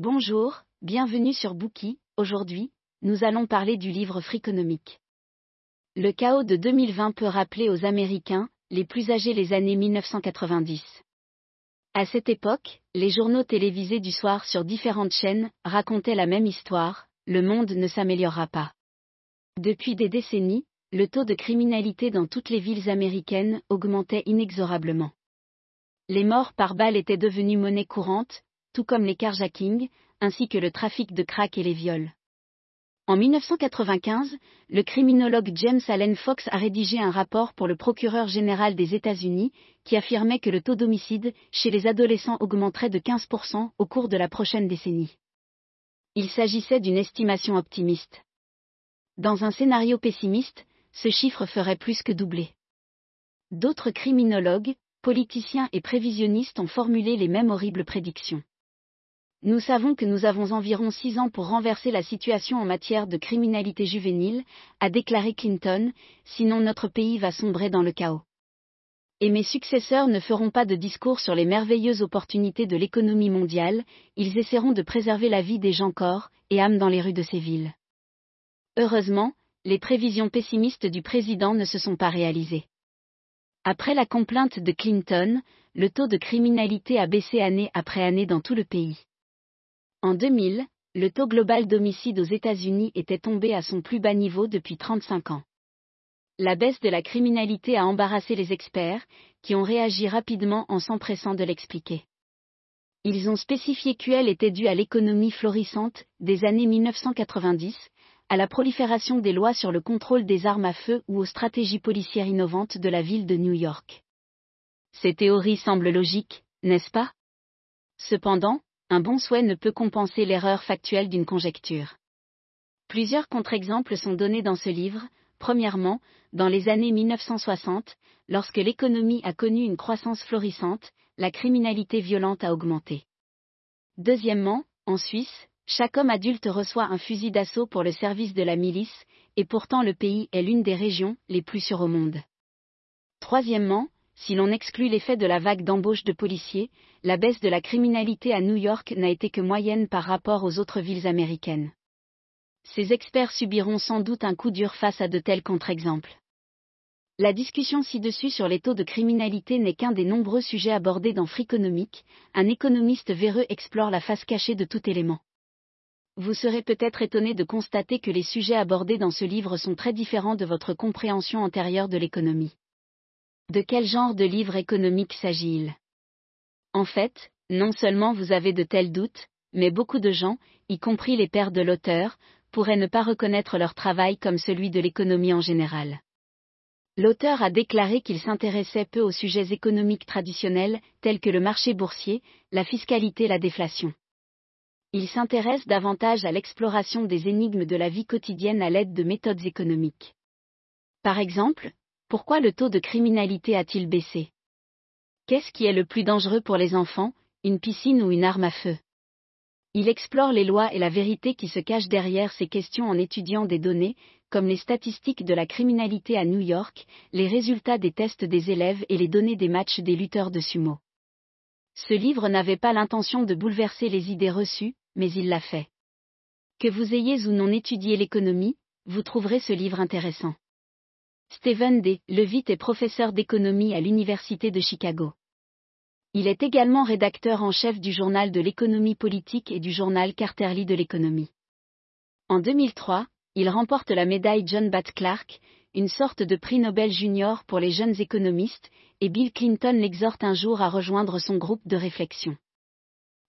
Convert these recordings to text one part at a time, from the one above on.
Bonjour, bienvenue sur Bookie. Aujourd'hui, nous allons parler du livre Friconomique. Le chaos de 2020 peut rappeler aux Américains, les plus âgés les années 1990. À cette époque, les journaux télévisés du soir sur différentes chaînes racontaient la même histoire, le monde ne s'améliorera pas. Depuis des décennies, le taux de criminalité dans toutes les villes américaines augmentait inexorablement. Les morts par balle étaient devenus monnaie courante, tout comme les carjackings, ainsi que le trafic de crack et les viols. En 1995, le criminologue James Allen Fox a rédigé un rapport pour le procureur général des États-Unis qui affirmait que le taux d'homicide chez les adolescents augmenterait de 15% au cours de la prochaine décennie. Il s'agissait d'une estimation optimiste. Dans un scénario pessimiste, ce chiffre ferait plus que doubler. D'autres criminologues, politiciens et prévisionnistes ont formulé les mêmes horribles prédictions. Nous savons que nous avons environ six ans pour renverser la situation en matière de criminalité juvénile, a déclaré Clinton, sinon notre pays va sombrer dans le chaos. Et mes successeurs ne feront pas de discours sur les merveilleuses opportunités de l'économie mondiale, ils essaieront de préserver la vie des gens corps et âmes dans les rues de ces villes. Heureusement, les prévisions pessimistes du président ne se sont pas réalisées. Après la complainte de Clinton, le taux de criminalité a baissé année après année dans tout le pays. En 2000, le taux global d'homicide aux États-Unis était tombé à son plus bas niveau depuis 35 ans. La baisse de la criminalité a embarrassé les experts, qui ont réagi rapidement en s'empressant de l'expliquer. Ils ont spécifié qu'elle était due à l'économie florissante des années 1990, à la prolifération des lois sur le contrôle des armes à feu ou aux stratégies policières innovantes de la ville de New York. Ces théories semblent logiques, n'est-ce pas? Cependant, un bon souhait ne peut compenser l'erreur factuelle d'une conjecture. Plusieurs contre-exemples sont donnés dans ce livre. Premièrement, dans les années 1960, lorsque l'économie a connu une croissance florissante, la criminalité violente a augmenté. Deuxièmement, en Suisse, chaque homme adulte reçoit un fusil d'assaut pour le service de la milice, et pourtant le pays est l'une des régions les plus sûres au monde. Troisièmement, si l'on exclut l'effet de la vague d'embauche de policiers, la baisse de la criminalité à New York n'a été que moyenne par rapport aux autres villes américaines. Ces experts subiront sans doute un coup dur face à de tels contre-exemples. La discussion ci-dessus sur les taux de criminalité n'est qu'un des nombreux sujets abordés dans Friconomique, un économiste véreux explore la face cachée de tout élément. Vous serez peut-être étonné de constater que les sujets abordés dans ce livre sont très différents de votre compréhension antérieure de l'économie. De quel genre de livre économique s'agit-il? En fait, non seulement vous avez de tels doutes, mais beaucoup de gens, y compris les pères de l'auteur, pourraient ne pas reconnaître leur travail comme celui de l'économie en général. L'auteur a déclaré qu'il s'intéressait peu aux sujets économiques traditionnels, tels que le marché boursier, la fiscalité et la déflation. Il s'intéresse davantage à l'exploration des énigmes de la vie quotidienne à l'aide de méthodes économiques. Par exemple, pourquoi le taux de criminalité a-t-il baissé? Qu'est-ce qui est le plus dangereux pour les enfants, une piscine ou une arme à feu? Il explore les lois et la vérité qui se cachent derrière ces questions en étudiant des données, comme les statistiques de la criminalité à New York, les résultats des tests des élèves et les données des matchs des lutteurs de sumo. Ce livre n'avait pas l'intention de bouleverser les idées reçues, mais il l'a fait. Que vous ayez ou non étudié l'économie, vous trouverez ce livre intéressant. Stephen D. Levitt est professeur d'économie à l'Université de Chicago. Il est également rédacteur en chef du journal de l'économie politique et du journal Carterly de l'économie. En 2003, il remporte la médaille John Bat Clark, une sorte de prix Nobel junior pour les jeunes économistes, et Bill Clinton l'exhorte un jour à rejoindre son groupe de réflexion.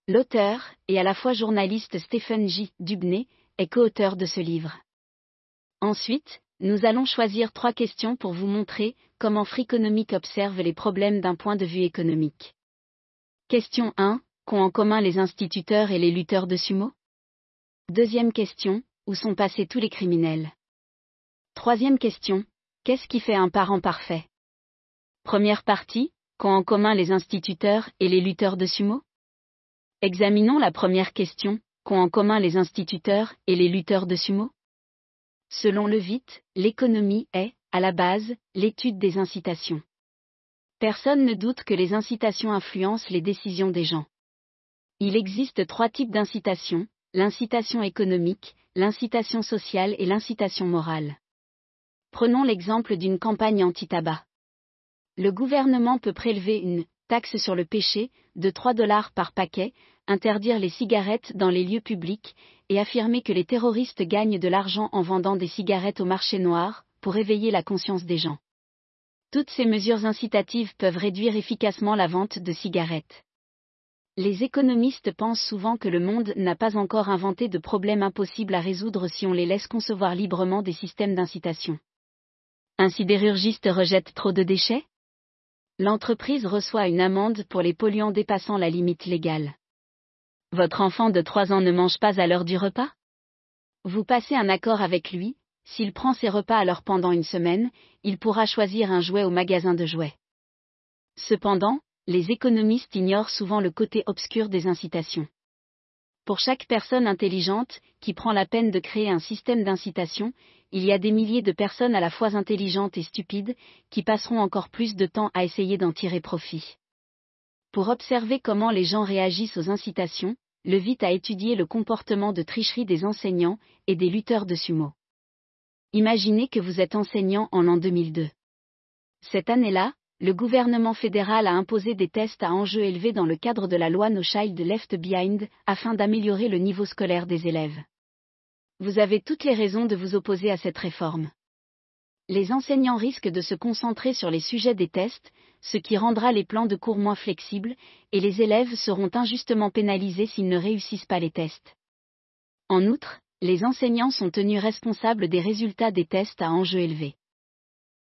L'auteur, et à la fois journaliste Stephen J. Dubney, est coauteur de ce livre. Ensuite, nous allons choisir trois questions pour vous montrer comment Friconomique observe les problèmes d'un point de vue économique. Question 1. Qu'ont en commun les instituteurs et les lutteurs de sumo? Deuxième question. Où sont passés tous les criminels? Troisième question. Qu'est-ce qui fait un parent parfait? Première partie. Qu'ont en commun les instituteurs et les lutteurs de sumo? Examinons la première question. Qu'ont en commun les instituteurs et les lutteurs de sumo? Selon Levitt, l'économie est, à la base, l'étude des incitations. Personne ne doute que les incitations influencent les décisions des gens. Il existe trois types d'incitation, l'incitation économique, l'incitation sociale et l'incitation morale. Prenons l'exemple d'une campagne anti-tabac. Le gouvernement peut prélever une taxe sur le péché de 3 dollars par paquet, interdire les cigarettes dans les lieux publics et affirmer que les terroristes gagnent de l'argent en vendant des cigarettes au marché noir, pour éveiller la conscience des gens. Toutes ces mesures incitatives peuvent réduire efficacement la vente de cigarettes. Les économistes pensent souvent que le monde n'a pas encore inventé de problèmes impossibles à résoudre si on les laisse concevoir librement des systèmes d'incitation. Un sidérurgiste rejette trop de déchets? L'entreprise reçoit une amende pour les polluants dépassant la limite légale. Votre enfant de 3 ans ne mange pas à l'heure du repas? Vous passez un accord avec lui, s'il prend ses repas à l'heure pendant une semaine, il pourra choisir un jouet au magasin de jouets. Cependant, les économistes ignorent souvent le côté obscur des incitations. Pour chaque personne intelligente, qui prend la peine de créer un système d'incitation, il y a des milliers de personnes à la fois intelligentes et stupides, qui passeront encore plus de temps à essayer d'en tirer profit. Pour observer comment les gens réagissent aux incitations, Levitt a étudié le comportement de tricherie des enseignants et des lutteurs de sumo. Imaginez que vous êtes enseignant en l'an 2002. Cette année-là, le gouvernement fédéral a imposé des tests à enjeux élevés dans le cadre de la loi No Child Left Behind, afin d'améliorer le niveau scolaire des élèves. Vous avez toutes les raisons de vous opposer à cette réforme. Les enseignants risquent de se concentrer sur les sujets des tests, ce qui rendra les plans de cours moins flexibles, et les élèves seront injustement pénalisés s'ils ne réussissent pas les tests. En outre, les enseignants sont tenus responsables des résultats des tests à enjeu élevé.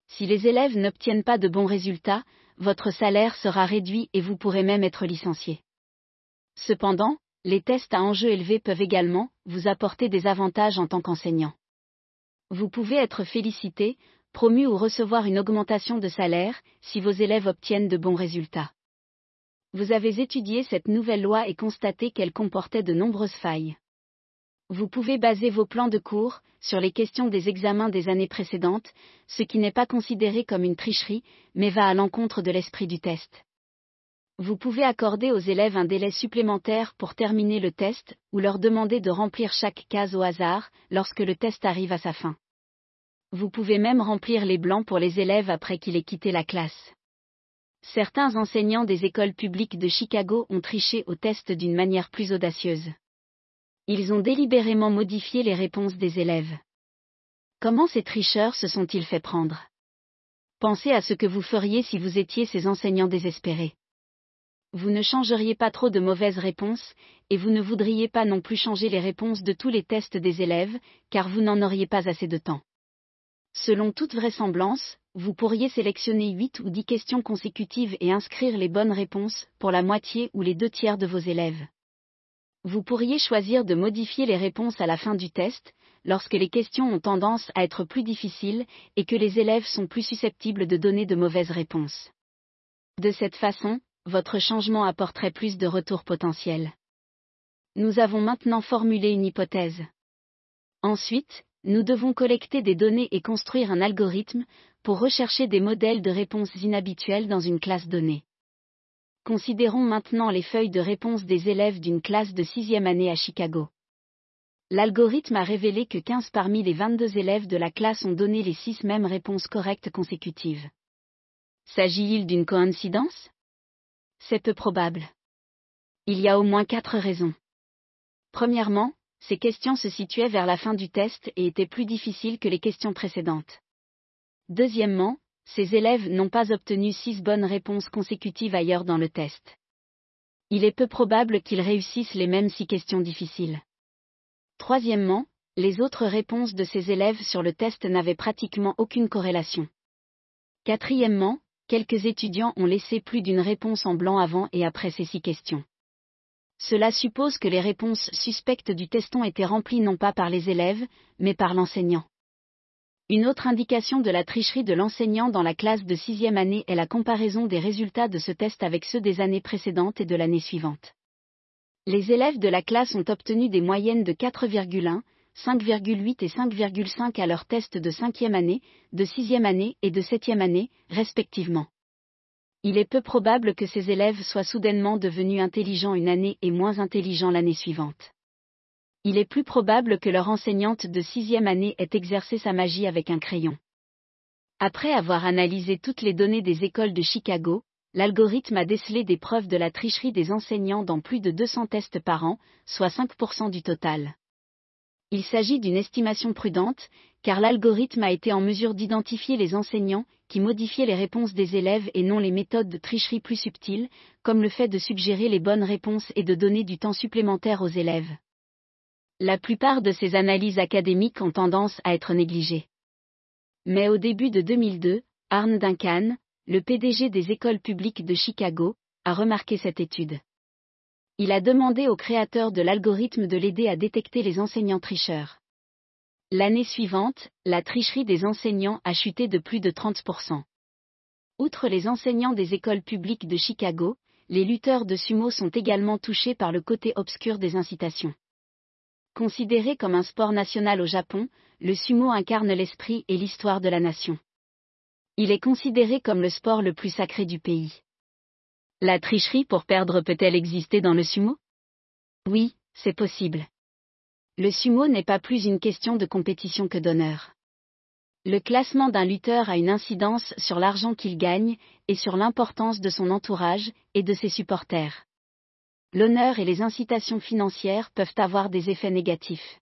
Si les élèves n'obtiennent pas de bons résultats, votre salaire sera réduit et vous pourrez même être licencié. Cependant, les tests à enjeu élevé peuvent également vous apporter des avantages en tant qu'enseignant. Vous pouvez être félicité, promu ou recevoir une augmentation de salaire si vos élèves obtiennent de bons résultats. Vous avez étudié cette nouvelle loi et constaté qu'elle comportait de nombreuses failles. Vous pouvez baser vos plans de cours sur les questions des examens des années précédentes, ce qui n'est pas considéré comme une tricherie, mais va à l'encontre de l'esprit du test. Vous pouvez accorder aux élèves un délai supplémentaire pour terminer le test, ou leur demander de remplir chaque case au hasard, lorsque le test arrive à sa fin. Vous pouvez même remplir les blancs pour les élèves après qu'il ait quitté la classe. Certains enseignants des écoles publiques de Chicago ont triché au test d'une manière plus audacieuse. Ils ont délibérément modifié les réponses des élèves. Comment ces tricheurs se sont-ils fait prendre? Pensez à ce que vous feriez si vous étiez ces enseignants désespérés. Vous ne changeriez pas trop de mauvaises réponses, et vous ne voudriez pas non plus changer les réponses de tous les tests des élèves, car vous n'en auriez pas assez de temps. Selon toute vraisemblance, vous pourriez sélectionner 8 ou 10 questions consécutives et inscrire les bonnes réponses pour la moitié ou les deux tiers de vos élèves. Vous pourriez choisir de modifier les réponses à la fin du test, lorsque les questions ont tendance à être plus difficiles et que les élèves sont plus susceptibles de donner de mauvaises réponses. De cette façon, votre changement apporterait plus de retours potentiels. Nous avons maintenant formulé une hypothèse. Ensuite, nous devons collecter des données et construire un algorithme pour rechercher des modèles de réponses inhabituelles dans une classe donnée. Considérons maintenant les feuilles de réponse des élèves d'une classe de sixième année à Chicago. L'algorithme a révélé que 15 parmi les 22 élèves de la classe ont donné les 6 mêmes réponses correctes consécutives. S'agit-il d'une coïncidence? C'est peu probable. Il y a au moins quatre raisons. Premièrement, ces questions se situaient vers la fin du test et étaient plus difficiles que les questions précédentes. Deuxièmement, ces élèves n'ont pas obtenu six bonnes réponses consécutives ailleurs dans le test. Il est peu probable qu'ils réussissent les mêmes six questions difficiles. Troisièmement, les autres réponses de ces élèves sur le test n'avaient pratiquement aucune corrélation. Quatrièmement, quelques étudiants ont laissé plus d'une réponse en blanc avant et après ces six questions. Cela suppose que les réponses suspectes du test ont été remplies non pas par les élèves, mais par l'enseignant. Une autre indication de la tricherie de l'enseignant dans la classe de sixième année est la comparaison des résultats de ce test avec ceux des années précédentes et de l'année suivante. Les élèves de la classe ont obtenu des moyennes de 4,1, 5,8 et 5,5 à leur test de cinquième année, de sixième année et de septième année, respectivement. Il est peu probable que ces élèves soient soudainement devenus intelligents une année et moins intelligents l'année suivante. Il est plus probable que leur enseignante de sixième année ait exercé sa magie avec un crayon. Après avoir analysé toutes les données des écoles de Chicago, l'algorithme a décelé des preuves de la tricherie des enseignants dans plus de 200 tests par an, soit 5% du total. Il s'agit d'une estimation prudente, car l'algorithme a été en mesure d'identifier les enseignants qui modifiaient les réponses des élèves et non les méthodes de tricherie plus subtiles, comme le fait de suggérer les bonnes réponses et de donner du temps supplémentaire aux élèves. La plupart de ces analyses académiques ont tendance à être négligées. Mais au début de 2002, Arne Duncan, le PDG des écoles publiques de Chicago, a remarqué cette étude. Il a demandé au créateur de l'algorithme de l'aider à détecter les enseignants tricheurs. L'année suivante, la tricherie des enseignants a chuté de plus de 30%. Outre les enseignants des écoles publiques de Chicago, les lutteurs de sumo sont également touchés par le côté obscur des incitations. Considéré comme un sport national au Japon, le sumo incarne l'esprit et l'histoire de la nation. Il est considéré comme le sport le plus sacré du pays. La tricherie pour perdre peut-elle exister dans le sumo? Oui, c'est possible. Le sumo n'est pas plus une question de compétition que d'honneur. Le classement d'un lutteur a une incidence sur l'argent qu'il gagne et sur l'importance de son entourage et de ses supporters. L'honneur et les incitations financières peuvent avoir des effets négatifs.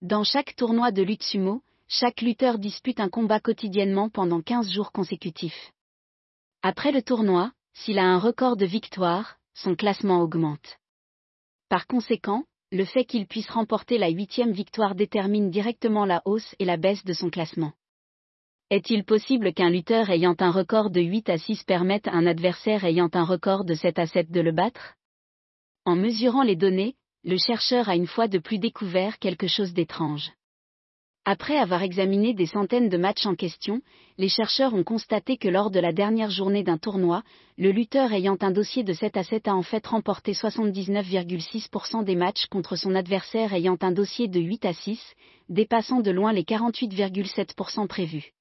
Dans chaque tournoi de lutte sumo, chaque lutteur dispute un combat quotidiennement pendant 15 jours consécutifs. Après le tournoi, s'il a un record de victoire, son classement augmente. Par conséquent, le fait qu'il puisse remporter la huitième victoire détermine directement la hausse et la baisse de son classement. Est-il possible qu'un lutteur ayant un record de 8 à 6 permette à un adversaire ayant un record de 7 à 7 de le battre? En mesurant les données, le chercheur a une fois de plus découvert quelque chose d'étrange. Après avoir examiné des centaines de matchs en question, les chercheurs ont constaté que lors de la dernière journée d'un tournoi, le lutteur ayant un dossier de 7 à 7 a en fait remporté 79,6% des matchs contre son adversaire ayant un dossier de 8 à 6, dépassant de loin les 48,7% prévus.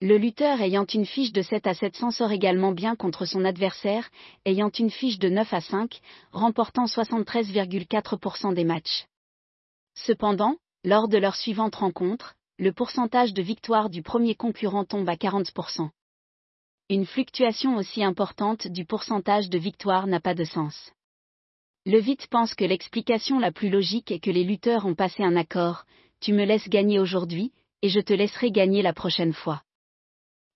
Le lutteur ayant une fiche de 7 à 7 s'en sort également bien contre son adversaire, ayant une fiche de 9 à 5, remportant 73,4% des matchs. Cependant, lors de leur suivante rencontre, le pourcentage de victoire du premier concurrent tombe à 40%. Une fluctuation aussi importante du pourcentage de victoire n'a pas de sens. Levitt pense que l'explication la plus logique est que les lutteurs ont passé un accord, tu me laisses gagner aujourd'hui, et je te laisserai gagner la prochaine fois.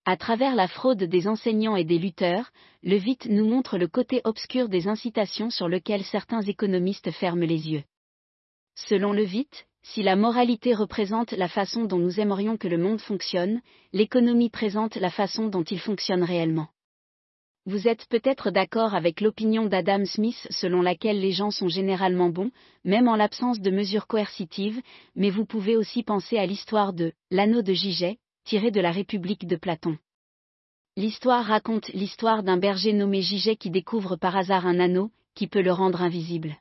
À travers la fraude des enseignants et des lutteurs, Levitt nous montre le côté obscur des incitations sur lequel certains économistes ferment les yeux. Selon Levitt, si la moralité représente la façon dont nous aimerions que le monde fonctionne, l'économie présente la façon dont il fonctionne réellement. Vous êtes peut-être d'accord avec l'opinion d'Adam Smith selon laquelle les gens sont généralement bons, même en l'absence de mesures coercitives, mais vous pouvez aussi penser à l'histoire de l'anneau de Giget, tiré de la République de Platon. L'histoire raconte l'histoire d'un berger nommé Giget qui découvre par hasard un anneau, qui peut le rendre invisible.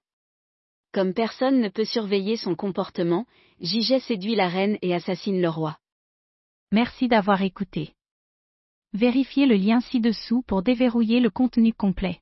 Comme personne ne peut surveiller son comportement, Giget séduit la reine et assassine le roi. Merci d'avoir écouté. Vérifiez le lien ci-dessous pour déverrouiller le contenu complet.